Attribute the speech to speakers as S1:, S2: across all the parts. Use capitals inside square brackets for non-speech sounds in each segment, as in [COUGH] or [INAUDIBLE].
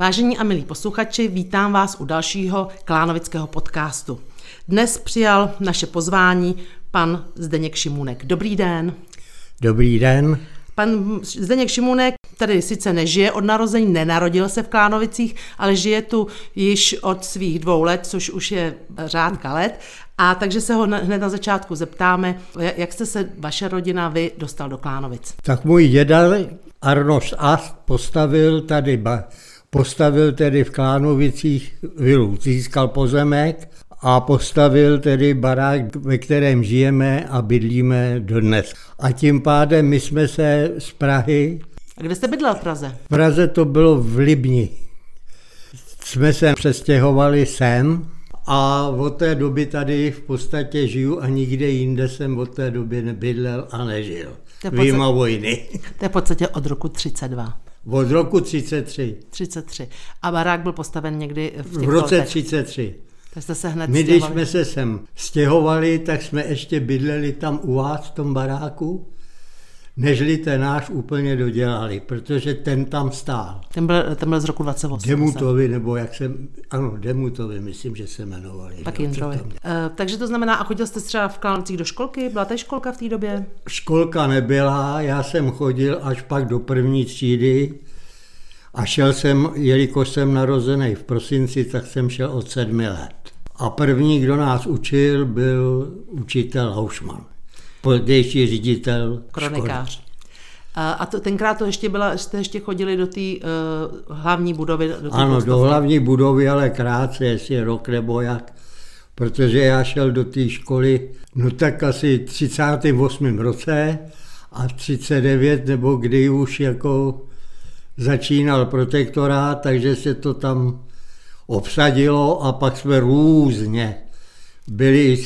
S1: Vážení a milí posluchači, vítám vás u dalšího klánovického podcastu. Dnes přijal naše pozvání pan Zdeněk Šimunek. Dobrý den.
S2: Dobrý den.
S1: Pan Zdeněk Šimunek tady sice nežije od narození, nenarodil se v Klánovicích, ale žije tu již od svých dvou let, což už je řádka let. A takže se ho hned na začátku zeptáme, jak jste se vaše rodina, vy, dostal do Klánovic?
S2: Tak můj děda Arnoš Ast postavil tady, postavil tedy v Klánovicích vilu, získal pozemek a postavil tedy barák, ve kterém žijeme a bydlíme dodnes. A tím pádem my jsme se z Prahy...
S1: A kde jste bydlel v Praze?
S2: V Praze to bylo v Libni. Jsme se přestěhovali sem a od té doby tady v podstatě žiju a nikde jinde jsem od té doby nebydlel a nežil. Výjima vojny.
S1: To je v podstatě od roku 32.
S2: Od roku 33.
S1: 33. A barák byl postaven někdy v těch
S2: V roce
S1: letech.
S2: 33.
S1: Tak jste se hned
S2: My, když
S1: stěhovali.
S2: jsme se sem stěhovali, tak jsme ještě bydleli tam u vás v tom baráku, nežli ten náš úplně dodělali, protože ten tam stál.
S1: Ten byl, ten byl z roku 28.
S2: Demutovi, nebo jak se, ano, Demutovi, myslím, že se jmenovali.
S1: Tak Jindrovi. Uh, takže to znamená, a chodil jste třeba v Klánovicích do školky? Byla to školka v té době?
S2: Školka nebyla, já jsem chodil až pak do první třídy a šel jsem, jelikož jsem narozený v prosinci, tak jsem šel od sedmi let. A první, kdo nás učil, byl učitel Haušman, pozdější ředitel
S1: Kronikář.
S2: školy.
S1: A, to, tenkrát to ještě byla, jste ještě chodili do té uh, hlavní budovy? Do
S2: Ano, do
S1: poustovky.
S2: hlavní budovy, ale krátce, jestli rok nebo jak. Protože já šel do té školy, no tak asi 38. roce a 39, nebo kdy už jako začínal protektorát, takže se to tam obsadilo a pak jsme různě byli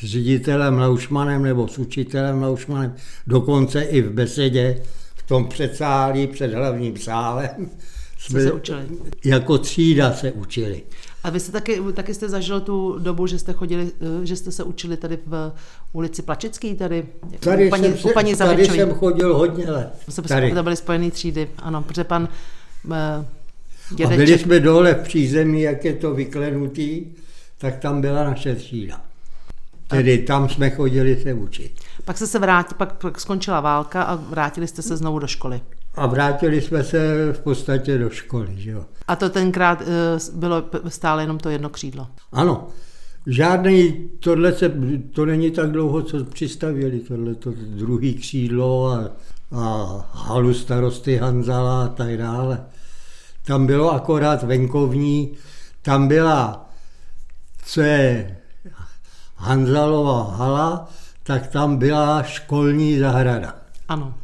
S2: s ředitelem Laušmanem nebo s učitelem Laušmanem, dokonce i v besedě v tom předsálí před hlavním sálem.
S1: Jste se učili.
S2: Jako třída se učili.
S1: A vy jste taky, taky jste zažil tu dobu, že jste chodili, že jste se učili tady v ulici Plačický, tady,
S2: Tady,
S1: u paní,
S2: jsem,
S1: u paní
S2: tady jsem chodil hodně let. Tady.
S1: to byly spojené třídy, ano, protože pan uh,
S2: A
S1: dědeček,
S2: byli jsme dole v přízemí, jak je to vyklenutý, tak tam byla naše třída. Tedy tam jsme chodili se učit.
S1: pak jste se vrátili, pak, pak skončila válka a vrátili jste se znovu do školy.
S2: A vrátili jsme se v podstatě do školy. Že jo.
S1: A to tenkrát uh, bylo stále jenom to jedno křídlo.
S2: Ano, žádný, tohle se, to není tak dlouho, co přistavěli, tohle to druhý křídlo a, a halu starosty Hanzala a tak dále. Tam bylo akorát venkovní, tam byla, co je Hanzalova hala, tak tam byla školní zahrada.
S1: Ano.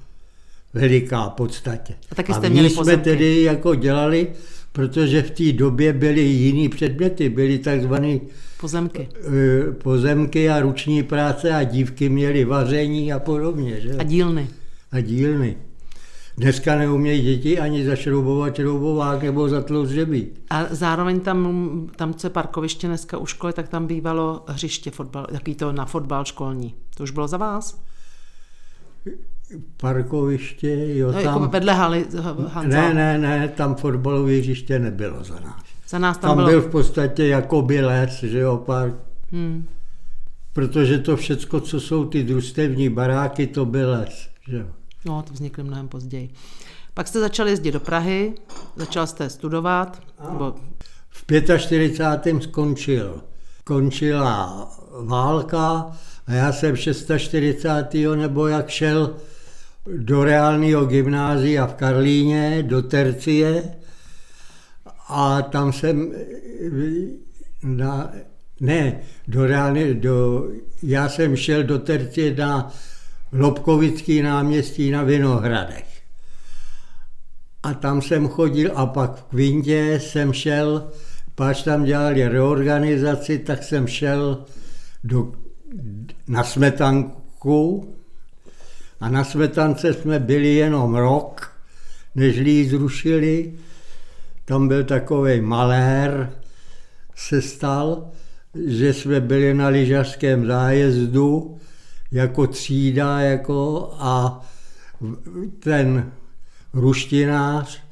S2: Veliká v podstatě.
S1: A taky
S2: a
S1: jste
S2: ní
S1: měli
S2: jsme
S1: pozemky.
S2: tedy jako dělali, protože v té době byly jiný předměty, byly takzvané
S1: Pozemky.
S2: eh, pozemky a ruční práce a dívky měly vaření a podobně. Že?
S1: A dílny.
S2: a dílny. Dneska neumějí děti ani zašroubovat šroubovák nebo zatlout řebí.
S1: A zároveň tam, tam, co je parkoviště dneska u školy, tak tam bývalo hřiště fotbal, takový to na fotbal školní. To už bylo za vás?
S2: Parkoviště, jo,
S1: No, jako
S2: tam...
S1: vedle haly Hanza.
S2: Ne, ne, ne, tam fotbalové hřiště nebylo za nás.
S1: Za nás tam,
S2: Tam
S1: bylo.
S2: byl v podstatě jakoby les, že jo, park.
S1: Hmm.
S2: Protože to všecko, co jsou ty družstevní baráky, to byl les. Že jo.
S1: No, to vznikly mnohem později. Pak jste začali jezdit do Prahy, začal jste studovat, nebo
S2: V 45. skončil. Končila válka a já jsem 46. nebo jak šel do reálného gymnázia v Karlíně, do tercie a tam jsem na, ne, do reálně, do, já jsem šel do tercie na Lobkovický náměstí na Vinohradech. A tam jsem chodil a pak v Kvintě jsem šel, páč tam dělali reorganizaci, tak jsem šel do, na smetanku a na smetance jsme byli jenom rok, než ji zrušili. Tam byl takový malér, se stal, že jsme byli na lyžařském zájezdu jako třída jako a ten ruštinář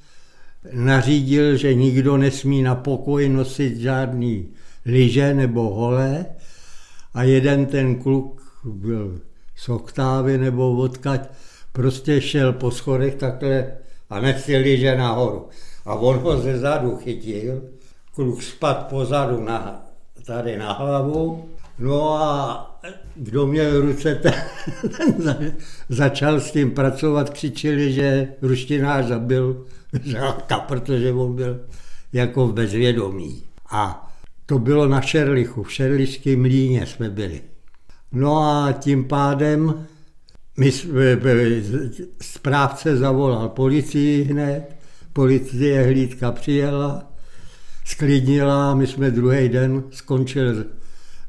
S2: nařídil, že nikdo nesmí na pokoj nosit žádný lyže nebo hole a jeden ten kluk byl z oktávy nebo odkaď, prostě šel po schodech takhle a nesil lyže nahoru. A on ho ze zadu chytil, kluk spad pozadu na, tady na hlavu, no a kdo měl ruce, [LAUGHS] ten, ten začal s tím pracovat, křičili, že ruštinář zabil žáka, protože on byl jako v bezvědomí. A to bylo na Šerlichu, v Šerlišském mlíně jsme byli. No a tím pádem my, správce zavolal policii hned, policie hlídka přijela, sklidnila, my jsme druhý den skončili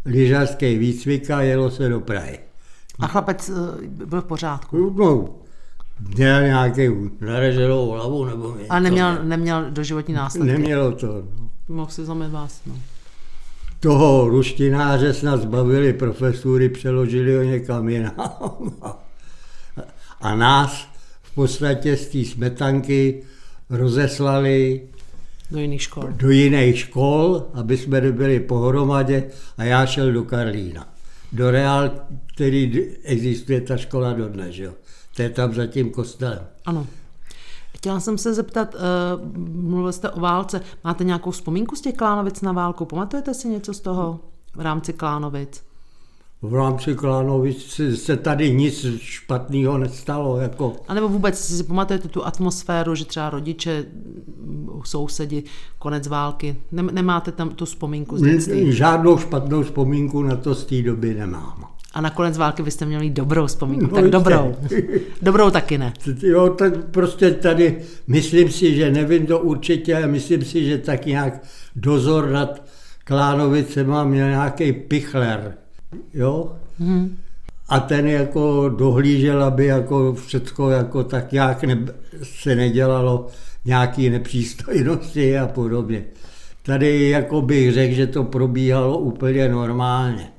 S2: lyžařský výcvik a jelo se do Prahy.
S1: A chlapec eh, byl v pořádku?
S2: No, měl nějaký nareženou hlavu nebo něco.
S1: A neměl, neměl doživotní následky?
S2: Nemělo to. No.
S1: Mohl si zamít vás, no.
S2: Toho ruštináře snad zbavili profesury, přeložili ho někam jinam. [LAUGHS] A nás v podstatě z té smetanky rozeslali
S1: do jiných škol.
S2: Do jiných škol, aby jsme byli pohromadě a já šel do Karlína. Do Real, který existuje ta škola dodnes, jo. To je tam za tím kostelem.
S1: Ano. Chtěla jsem se zeptat, uh, mluvil jste o válce, máte nějakou vzpomínku z těch Klánovic na válku? Pamatujete si něco z toho v rámci Klánovic?
S2: V rámci Klánovic se tady nic špatného nestalo. Jako.
S1: A nebo vůbec si pamatujete tu atmosféru, že třeba rodiče, sousedi, konec války, nemáte tam tu vzpomínku z dětství?
S2: Žádnou špatnou vzpomínku na to z té doby nemám.
S1: A na konec války byste měli dobrou vzpomínku, no tak dobrou. dobrou taky ne. [LAUGHS]
S2: Jo, tak prostě tady, myslím si, že nevím to určitě, myslím si, že tak nějak dozor nad Klánovicema měl nějaký pichler, jo. Hmm. A ten jako dohlížel, aby jako všecko jako tak nějak ne, se nedělalo nějaký nepřístojnosti a podobně. Tady jako bych řekl, že to probíhalo úplně normálně.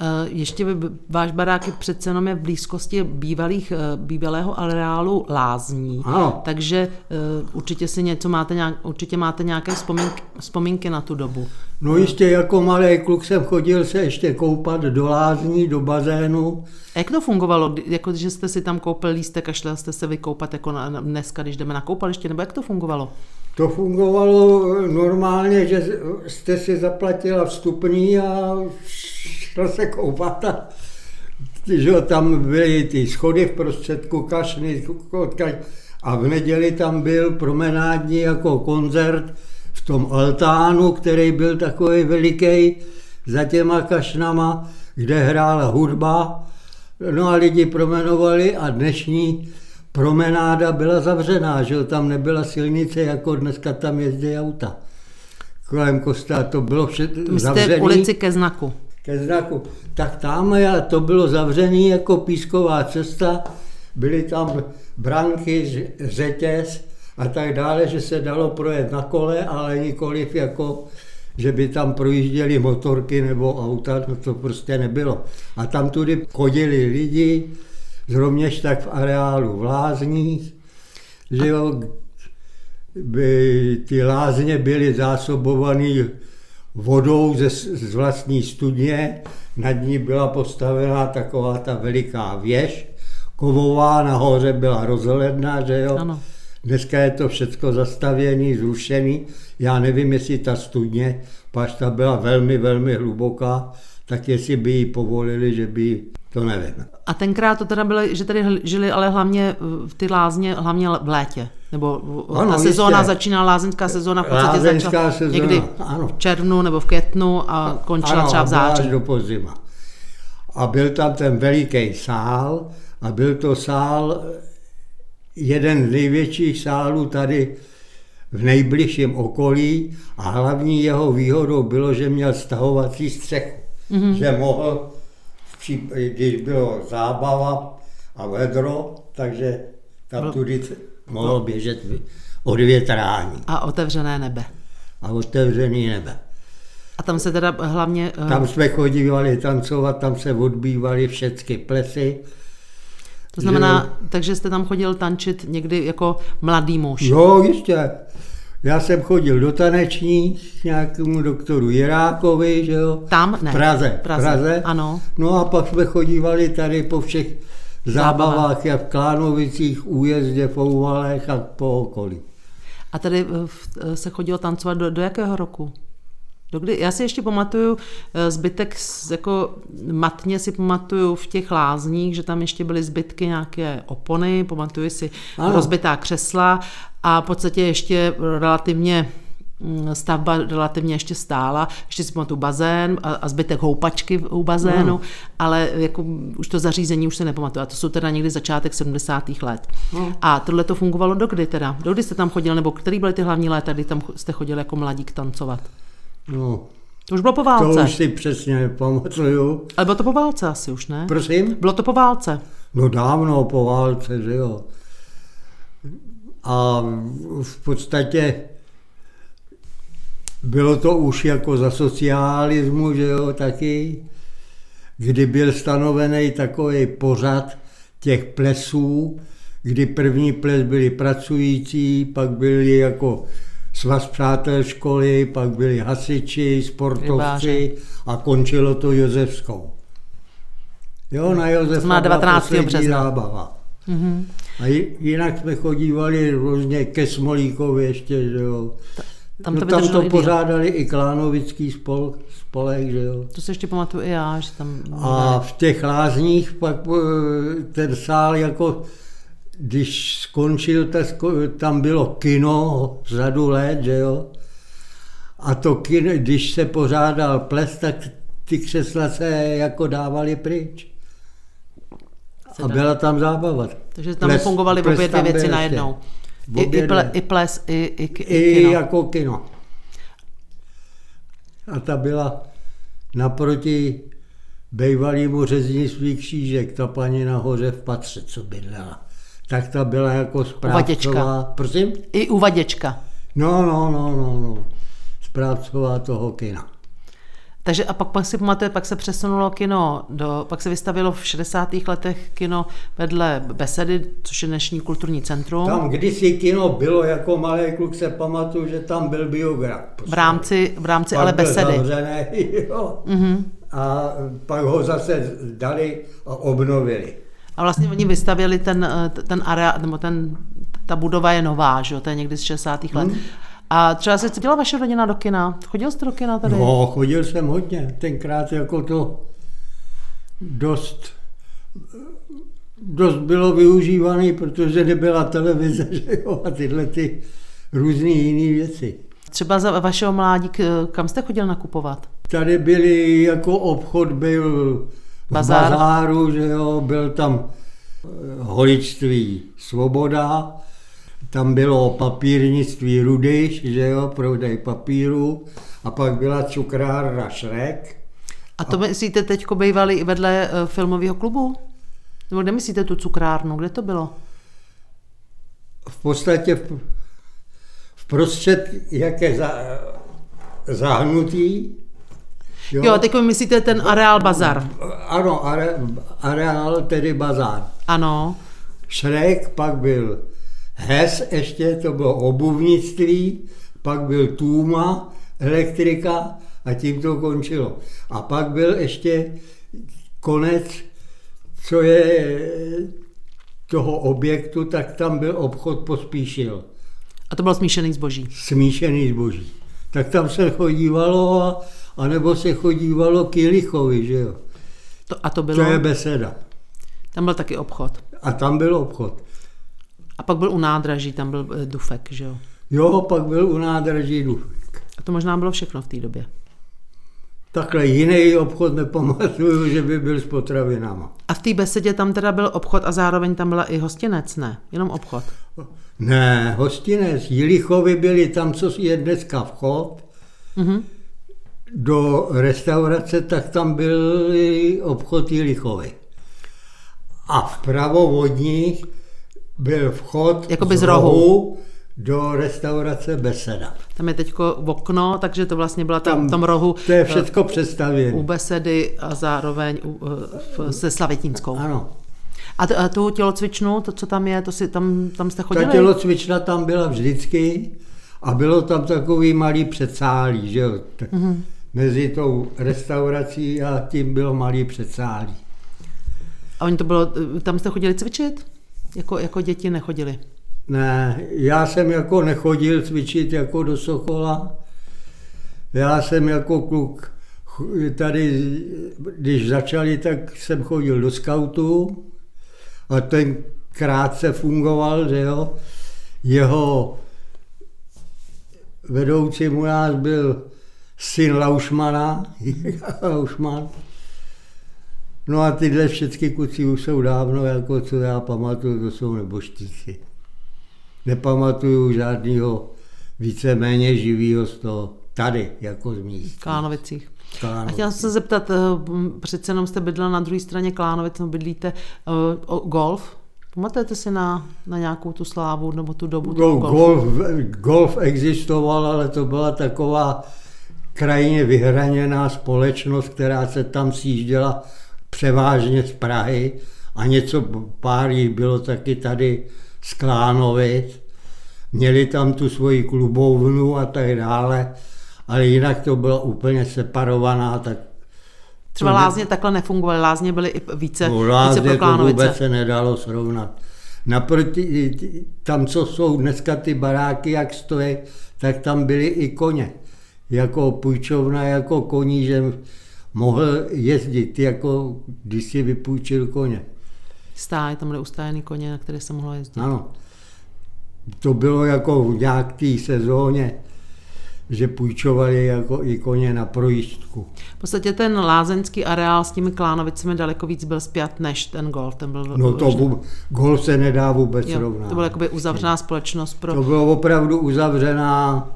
S1: Eh, ještě váš barák je přece jenom je v blízkosti bývalých, eh, bývalého areálu Lázní,
S2: ano.
S1: takže uh, určitě si něco máte, nějak, určitě máte nějaké vzpomínky, vzpomínky na tu dobu.
S2: No jistě jako malý kluk jsem chodil se ještě koupat do Lázní, do bazénu.
S1: A jak to fungovalo, jako že jste si tam koupil lístek a šli jste se vykoupat jako na, dneska, když jdeme na koupaliště, nebo jak to fungovalo?
S2: To fungovalo normálně, že jste si zaplatila vstupní a šel se koupat a že tam byly ty schody v prostředku kašny a v neděli tam byl promenádní jako koncert v tom altánu, který byl takový veliký za těma kašnama, kde hrála hudba. No a lidi promenovali a dnešní promenáda byla zavřená, že tam nebyla silnice, jako dneska tam jezdí auta. Kolem kostela to bylo všechno zavřené.
S1: ulici ke znaku
S2: ke znaku. Tak tam to bylo zavřené jako písková cesta, byly tam branky, řetěz a tak dále, že se dalo projet na kole, ale nikoliv jako že by tam projížděly motorky nebo auta, no to prostě nebylo. A tam tudy chodili lidi, zrovněž tak v areálu v Lázních, že jo, by ty lázně byly zásobované vodou ze, z vlastní studně, nad ní byla postavená taková ta veliká věž, kovová, nahoře byla rozhledna, že jo. Ano. Dneska je to všechno zastavěné, zrušené. Já nevím, jestli ta studně, ta byla velmi, velmi hluboká, tak jestli by ji povolili, že by to nevím.
S1: A tenkrát to teda bylo, že tady žili ale hlavně v ty lázně, hlavně v létě. Nebo ano, ta sezóna jistě. začínala, lázeňská sezóna v podstatě začala sezóna, někdy ano. v červnu nebo v květnu a končila ano, třeba v září.
S2: Až do podzima. A byl tam ten veliký sál a byl to sál, jeden z největších sálů tady v nejbližším okolí a hlavní jeho výhodou bylo, že měl stahovací střechu. Mm-hmm. Že mohl, když bylo zábava a vedro, takže tam tudy mohlo běžet odvětrání.
S1: A otevřené nebe.
S2: A otevřený nebe.
S1: A tam se teda hlavně...
S2: Uh... Tam jsme chodívali tancovat, tam se odbývali všechny plesy.
S1: To znamená, takže jste tam chodil tančit někdy jako mladý muž.
S2: Jo, jistě. Já jsem chodil do taneční k nějakému doktoru Jirákovi, že jo?
S1: Tam? Ne.
S2: V Praze.
S1: Praze.
S2: Praze.
S1: Ano.
S2: No a pak jsme chodívali tady po všech zábavách, jak v Klánovicích, újezdě, v Ouvalech a po okolí.
S1: A tady eh, eh, se chodilo tancovat do, do jakého roku? Do kdy? Já si ještě pamatuju eh, zbytek, jako matně si pamatuju v těch lázních, že tam ještě byly zbytky nějaké opony, pamatuju si
S2: Ano.
S1: rozbitá křesla a v podstatě ještě relativně stavba relativně ještě stála, ještě si pamatuju bazén a, a zbytek houpačky u bazénu,
S2: No.
S1: ale jako už to zařízení už se nepamatuju. A to jsou teda někdy začátek 70. let.
S2: No.
S1: A tohle to fungovalo do kdy teda? Do kdy jste tam chodil, nebo který byly ty hlavní léta, kdy tam jste chodil jako mladík tancovat?
S2: No,
S1: To už bylo po
S2: to
S1: válce.
S2: už si přesně nepamatuju.
S1: Ale bylo to po válce asi už, ne?
S2: Prosím?
S1: Bylo to po válce.
S2: No dávno po válce, že jo. A v podstatě bylo to už jako za socialismu, že jo, taky, kdy byl stanovený takový pořad těch plesů, kdy první ples byli pracující, pak byli jako svaz přátel školy, pak byli hasiči, sportovci
S1: Rybáři.
S2: a končilo to Josefskou. Jo, na Josefa byla
S1: 19.
S2: poslední
S1: března.
S2: zábava.
S1: Mhm.
S2: A ji- jinak jsme chodívali různě ke Smolíkovi ještě, že jo.
S1: Tam
S2: no,
S1: to
S2: tam to
S1: i díl.
S2: pořádali i Klánovický spol, spolek, že jo.
S1: To si ještě pamatuju i já, že tam...
S2: A v těch lázních pak eh, ten sál jako, když skončil, sko- tam bylo kino řadu let, že jo. A to kino, když se pořádal ples, tak ty křesla se jako dávaly pryč. A byla tam zábava.
S1: Takže tam
S2: Ples-
S1: fungovaly obě dvě
S2: tam
S1: věci
S2: ještě.
S1: I, i, ple. I ples, i, i,
S2: I
S1: i kino.
S2: jako kino. A ta byla naproti bývalýmu řeznictví křížek, ta paní nahoře v patře, co bydlela. Tak ta byla jako správcová. Prosím?
S1: I u Vaděčka.
S2: No, no, no, no, no. Správcová toho kina.
S1: Takže a pak, pak si pamatuje, pak se přesunulo kino, do, pak se vystavilo v 60. letech kino vedle Besedy, což je dnešní kulturní centrum.
S2: Tam kdysi kino bylo, jako malý kluk se pamatuju, že tam byl biograf.
S1: v rámci, v rámci
S2: Pak
S1: ale Besedy.
S2: zavřený, [LAUGHS] jo.
S1: Mhm.
S2: A pak ho zase dali a obnovili.
S1: A vlastně oni vystavěli ten, ten areál, nebo ten, ta budova je nová, že jo, to je někdy z 60. let.
S2: Hmm.
S1: A třeba se chodila vaše rodina do kina? Chodil jste do kina tady?
S2: No, chodil jsem hodně. Tenkrát jako to dost, dost bylo využívané, protože nebyla televize, [LAUGHS] že jo, a tyhle ty různé jiné věci.
S1: Třeba za vašeho mládí, kam jste chodil nakupovat?
S2: Tady byly, jako obchod byl v
S1: Bazár.
S2: bazáru, že jo, byl tam eh, holičství Svoboda, tam bylo papírnictví Rudyš, že jo, prodej papíru, a pak byla cukrárna Šrek,
S1: A to myslíte teď bývali i vedle eh, filmového klubu? Nebo kde myslíte tu cukrárnu? Kde to bylo?
S2: v podstatě v, v prostřed, jak je za, zahnutý.
S1: Jo, jo teď myslíte ten areál bazar.
S2: Ano, are, areál, tedy bazár.
S1: Ano.
S2: Šrek, pak byl Hes ještě, to bylo obuvnictví, pak byl Tůma, elektrika a tím to končilo. A pak byl ještě konec, co je toho objektu, tak tam byl obchod pospíšil.
S1: A to bylo smíšený zboží.
S2: smíšený zboží. Tak tam se chodívalo, a, anebo se chodívalo k Jilichovi, že jo.
S1: To, a to
S2: To
S1: bylo,
S2: je beseda.
S1: tam byl taky obchod.
S2: A tam byl obchod.
S1: A pak byl u nádraží, tam byl eh, Dufek, že jo.
S2: Jo, pak byl u nádraží Dufek.
S1: A to možná bylo všechno v té době.
S2: Takhle jiný obchod nepamatuju, že by byl s potravinama.
S1: A v té besedě tam teda byl obchod a zároveň tam byla i hostinec, ne? Jenom obchod.
S2: Ne, hostinec. Jilichovi byli tam, co je dneska vchod,
S1: Mhm.
S2: do restaurace, tak tam byl obchod Jilichovi. A vpravo od nich byl vchod
S1: Jakoby z rohu.
S2: do restaurace Beseda.
S1: Tam je teďko okno, takže to vlastně byla tam, v tom rohu
S2: To je
S1: eh,
S2: všechno
S1: u
S2: přestavěné.
S1: besedy a zároveň u, eh, v, se Slavětínskou.
S2: Ano.
S1: A, t- a tu tělocvičnu, to, co tam je, to si tam, tam jste chodili?
S2: Ta tělocvična tam byla vždycky a bylo tam takový malý předsálí, že jo. Mm-hmm. Mezi tou restaurací a tím bylo malý předsálí.
S1: A oni to bylo, tam jste chodili cvičit? Jako, jako děti nechodili?
S2: Ne, já jsem jako nechodil cvičit jako do Sokola. Já jsem jako kluk tady, když začali, tak jsem chodil do skautu a ten krátce fungoval, že jo. Jeho vedoucím u nás byl syn Laušmana, [LAUGHS] Laušman. No a tyhle všechny kuci už jsou dávno, jako co já pamatuju, to jsou neboštíci. Nepamatuju žádného víceméně živého z toho tady, jako z místa.
S1: Klánovicích. A chtěla jsem se zeptat, eh, přece jenom jste bydlela na druhé straně Klánovic, no bydlíte uh, golf, Pamatujete si na, na nějakou tu slávu nebo tu dobu?
S2: No, golf, golf existoval, ale to byla taková krajině vyhraněná společnost, která se tam sjížděla převážně z Prahy a něco pár jich bylo taky tady z Klánovic. Měli tam tu svoji klubovnu a tak dále, ale jinak to bylo úplně separovaná, tak
S1: Třeba lázně takhle nefungovaly, lázně byly i více,
S2: no, lázně
S1: více pro
S2: to vůbec se nedalo srovnat. Naproti, tam, co jsou dneska ty baráky, jak stojí, tak tam byly i koně. Jako půjčovna, jako koní, že mohl jezdit, jako když si vypůjčil koně.
S1: Stáj, tam byly ustájený koně, na které se mohlo jezdit.
S2: Ano. To bylo jako v nějaké sezóně že půjčovali jako i koně na projížďku.
S1: V podstatě ten lázeňský areál s těmi klánovicemi daleko víc byl zpět než ten golf. Ten byl
S2: no to vůbec, golf se nedá vůbec
S1: jo,
S2: rovnat.
S1: To byla jakoby uzavřená společnost. Pro...
S2: To bylo opravdu uzavřená,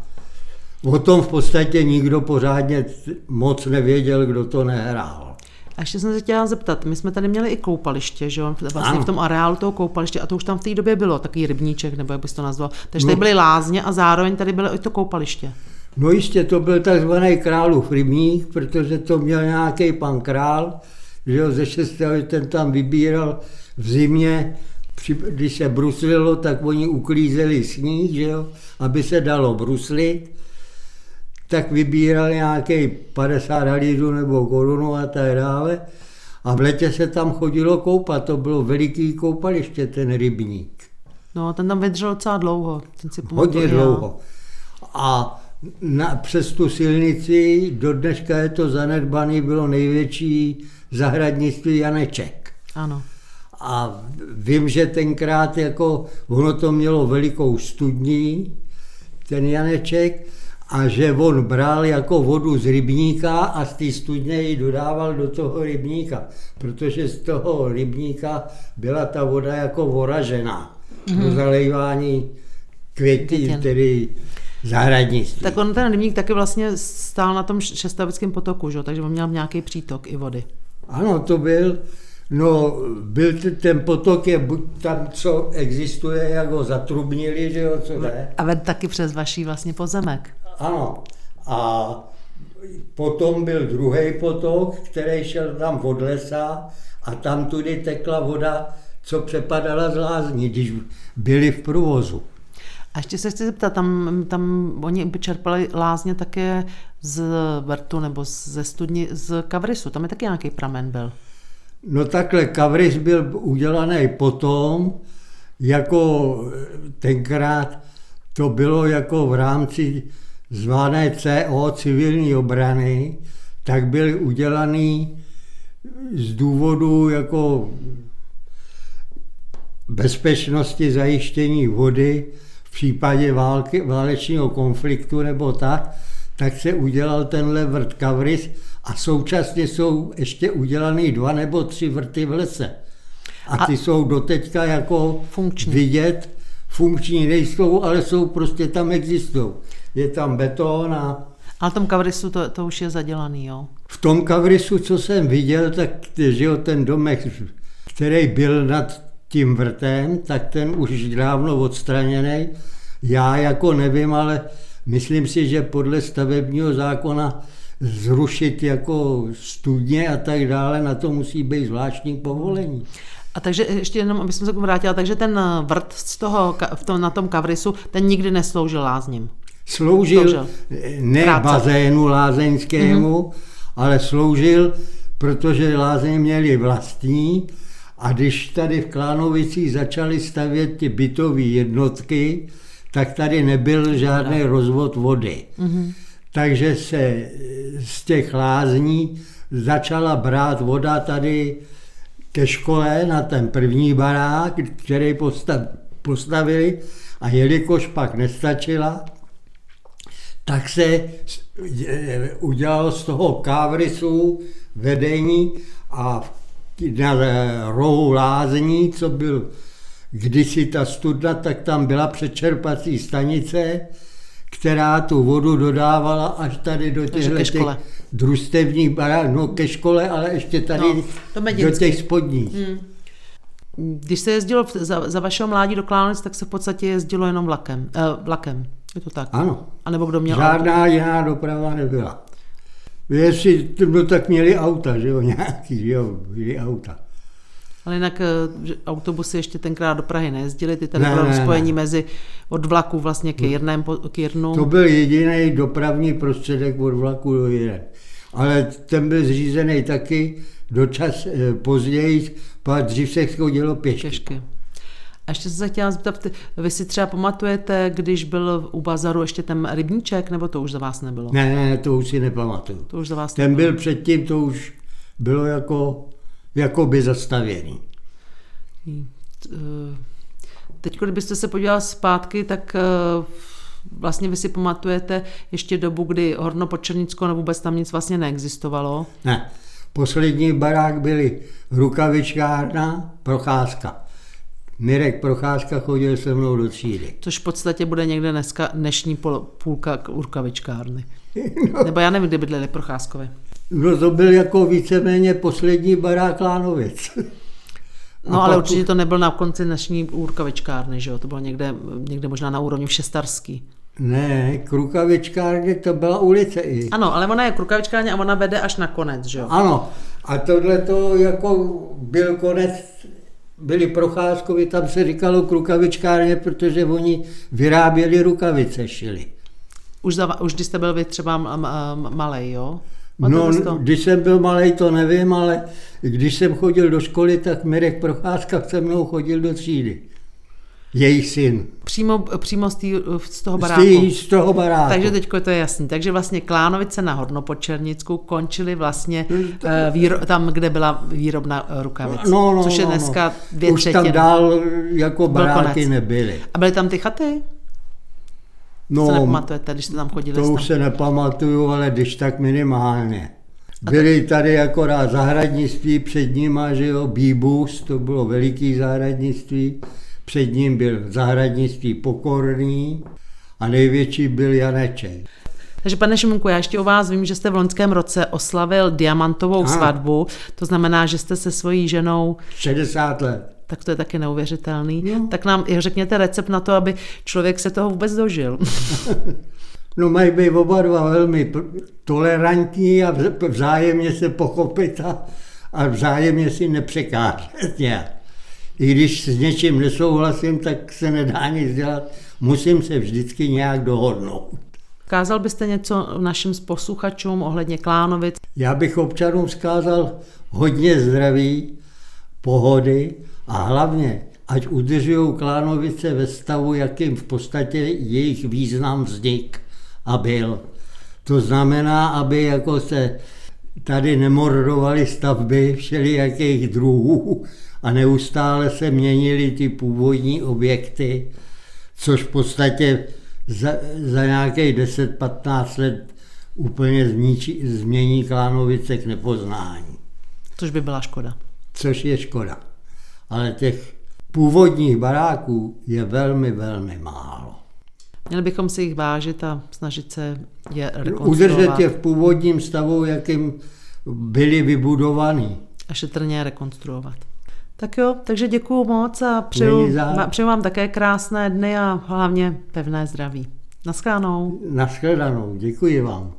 S2: o tom v podstatě nikdo pořádně moc nevěděl, kdo to nehrál.
S1: A ještě jsem se chtěla zeptat, my jsme tady měli i koupaliště, že jo? Vlastně ano. v tom areálu toho koupaliště, a to už tam v té době bylo, takový rybníček, nebo jak bys to nazval. Takže no. tady byly lázně a zároveň tady bylo i to koupaliště.
S2: No jistě, to byl takzvaný králův rybník, protože to měl nějaký pan král, že jo, ze šestého ten tam vybíral v zimě, když se bruslilo, tak oni uklízeli sníh, že jo, aby se dalo bruslit, tak vybíral nějaký 50 halířů nebo korunu a tak dále. A v letě se tam chodilo koupat, to bylo veliký koupaliště, ten rybník.
S1: No, ten tam vydržel docela dlouho. Ten si
S2: Hodně dlouho. A na, přes tu silnici, do dneška je to zanedbaný, bylo největší zahradnictví Janeček.
S1: Ano.
S2: A vím, že tenkrát jako ono to mělo velikou studní, ten Janeček, a že on bral jako vodu z rybníka a z té studně ji dodával do toho rybníka, protože z toho rybníka byla ta voda jako voražená mm-hmm. do zalejvání květí, tedy zahradnictví.
S1: Tak on ten rybník taky vlastně stál na tom šestavickém potoku, že? takže on měl nějaký přítok i vody.
S2: Ano, to byl. No, byl ten potok je buď tam, co existuje, jak ho zatrubnili, že jo, co ne.
S1: A ved taky přes vaší vlastně pozemek.
S2: Ano. A potom byl druhý potok, který šel tam od lesa a tam tudy tekla voda, co přepadala z lázní, když byli v provozu.
S1: A ještě se chci zeptat, tam, tam oni čerpali lázně také z vrtu nebo ze studni z Kavrisu, tam je taky nějaký pramen byl.
S2: No takhle, Kavris byl udělaný potom, jako tenkrát to bylo jako v rámci zvané CO, civilní obrany, tak byl udělaný z důvodu jako bezpečnosti zajištění vody v případě války, válečního konfliktu nebo tak, tak se udělal tenhle vrt Kavris a současně jsou ještě udělaný dva nebo tři vrty v lese. A ty a jsou doteďka jako funkční. vidět, funkční nejsou, ale jsou prostě tam existují. Je tam beton a...
S1: Ale v tom kavrisu to, to už je zadělaný, jo?
S2: V tom kavrisu, co jsem viděl, tak že jo, ten domek, který byl nad tím vrtem, tak ten už dávno odstraněný. Já jako nevím, ale myslím si, že podle stavebního zákona zrušit jako studně a tak dále, na to musí být zvláštní povolení.
S1: A takže ještě jenom, aby jsem se vrátila, takže ten vrt z toho, v tom, na tom kavrisu, ten nikdy nesloužil lázním.
S2: Sloužil, sloužil. ne Práce. bazénu lázeňskému, mm-hmm. ale sloužil, protože lázeň měli vlastní a když tady v Klánovicích začali stavět ty bytové jednotky, tak tady nebyl žádný rozvod vody. Mm-hmm. Takže se z těch lázní začala brát voda tady ke škole na ten první barák, který postavili a jelikož pak nestačila, tak se udělalo z toho kávrisu vedení a na rohu lázní, co byl kdysi ta studna, tak tam byla přečerpací stanice, která tu vodu dodávala až tady do těch družstevních barák, no ke škole, ale ještě tady no, do těch spodních. Hmm.
S1: Když se jezdilo za, za vašeho mládí do Klánec, tak se v podstatě jezdilo jenom vlakem. Eh, vlakem. Je to tak?
S2: Ano.
S1: A nebo kdo měl
S2: Žádná auto? jiná doprava nebyla. Jestli, no tak měli auta, že jo, [LAUGHS] nějaký, že jo, byli auta.
S1: Ale jinak eh, autobusy ještě tenkrát do Prahy nejezdily, ty tady ne, bylo ne, spojení ne. mezi od vlaku vlastně k, Jirném, k Jirnu.
S2: To byl jediný dopravní prostředek od vlaku do Jirn. Ale ten byl zřízený taky dočas eh, později, pak dřív se chodilo pěšky. pěšky.
S1: A ještě se chtěla zeptat, vy si třeba pamatujete, když byl u bazaru ještě ten rybníček, nebo to už za vás nebylo?
S2: Ne, ne, to už si nepamatuju.
S1: To už za vás
S2: Ten nebylo. byl předtím, to už bylo jako, jako by zastavěný.
S1: Hm, eh, teď, kdybyste se podíval zpátky, tak eh, vlastně vy si pamatujete ještě dobu, kdy Horno pod Černicko nebo vůbec tam nic vlastně neexistovalo?
S2: Ne. Poslední barák byly rukavičkárna, procházka. Mirek Procházka chodil se mnou do třídy.
S1: Což v podstatě bude někde dneska dnešní půlka urkavičkárny. [LAUGHS] No. Nebo já nevím, kde bydleli Procházkovi.
S2: No to byl jako víceméně poslední barák Lánovic.
S1: No ale určitě to nebyl na konci dnešní úrkavičkárny, že jo? To bylo někde, někde možná na úrovni Všestarský.
S2: Ne, Krukavičkárně to byla ulice i.
S1: Ano, ale ona je Krukavičkárně a ona vede až na konec, že jo?
S2: Ano, a tohle to jako byl konec byli Procházkovi, tam se říkalo krukavičkárně, protože oni vyráběli rukavice, šili.
S1: Už, za, už když jste byl vy třeba malý, jo?
S2: Máte no, to? když jsem byl malý, to nevím, ale když jsem chodil do školy, tak Mirek Procházka se mnou chodil do třídy. Jejich syn.
S1: Přímo, přímo z, tý, z toho baráku.
S2: Z, z toho baráku.
S1: Takže teď to je jasný. Takže vlastně Klánovice na Horno pod končily vlastně uh, výro, tam, kde byla výrobna rukavic. No, no, což je dneska no, no. dvě
S2: Už třetiny. tam dál jako baráky nebyly.
S1: A byly tam ty chaty? No, se nepamatujete, když jste tam chodili?
S2: To už se nepamatuju, ale když tak minimálně. Byly tady akorát zahradnictví před nima, že jo, Bíbus, to bylo veliký zahradnictví před ním byl zahradnictví Pokorný a největší byl Janeček.
S1: Takže pane Šimunku, já ještě o vás vím, že jste v loňském roce oslavil diamantovou Aha. svatbu, to znamená, že jste se svojí ženou...
S2: 60 let.
S1: Tak to je taky neuvěřitelný. No. Tak nám řekněte recept na to, aby člověk se toho vůbec dožil. [LAUGHS]
S2: no mají být oba dva velmi tolerantní a vzájemně se pochopit a, a vzájemně si nepřekážet nějak. I když s něčím nesouhlasím, tak se nedá nic dělat. Musím se vždycky nějak dohodnout.
S1: Kázal byste něco našim posluchačům ohledně Klánovic?
S2: Já bych občanům zkázal hodně zdraví, pohody a hlavně, ať udržují Klánovice ve stavu, jakým v podstatě jejich význam vznik a byl. To znamená, aby jako se tady nemordovaly stavby všelijakých druhů, a neustále se měnily ty původní objekty, což v podstatě za, za nějakých 10-15 let úplně zničí, změní Klánovice k nepoznání.
S1: Což by byla škoda.
S2: Což je škoda. Ale těch původních baráků je velmi, velmi málo.
S1: Měli bychom si jich vážit a snažit se je rekonstruovat.
S2: Udržet je v původním stavu, jakým byly vybudovaný.
S1: A šetrně rekonstruovat. Tak jo, takže děkuju moc a přeju, přeju vám také krásné dny a hlavně pevné zdraví. Naschledanou.
S2: Naschledanou, děkuji vám.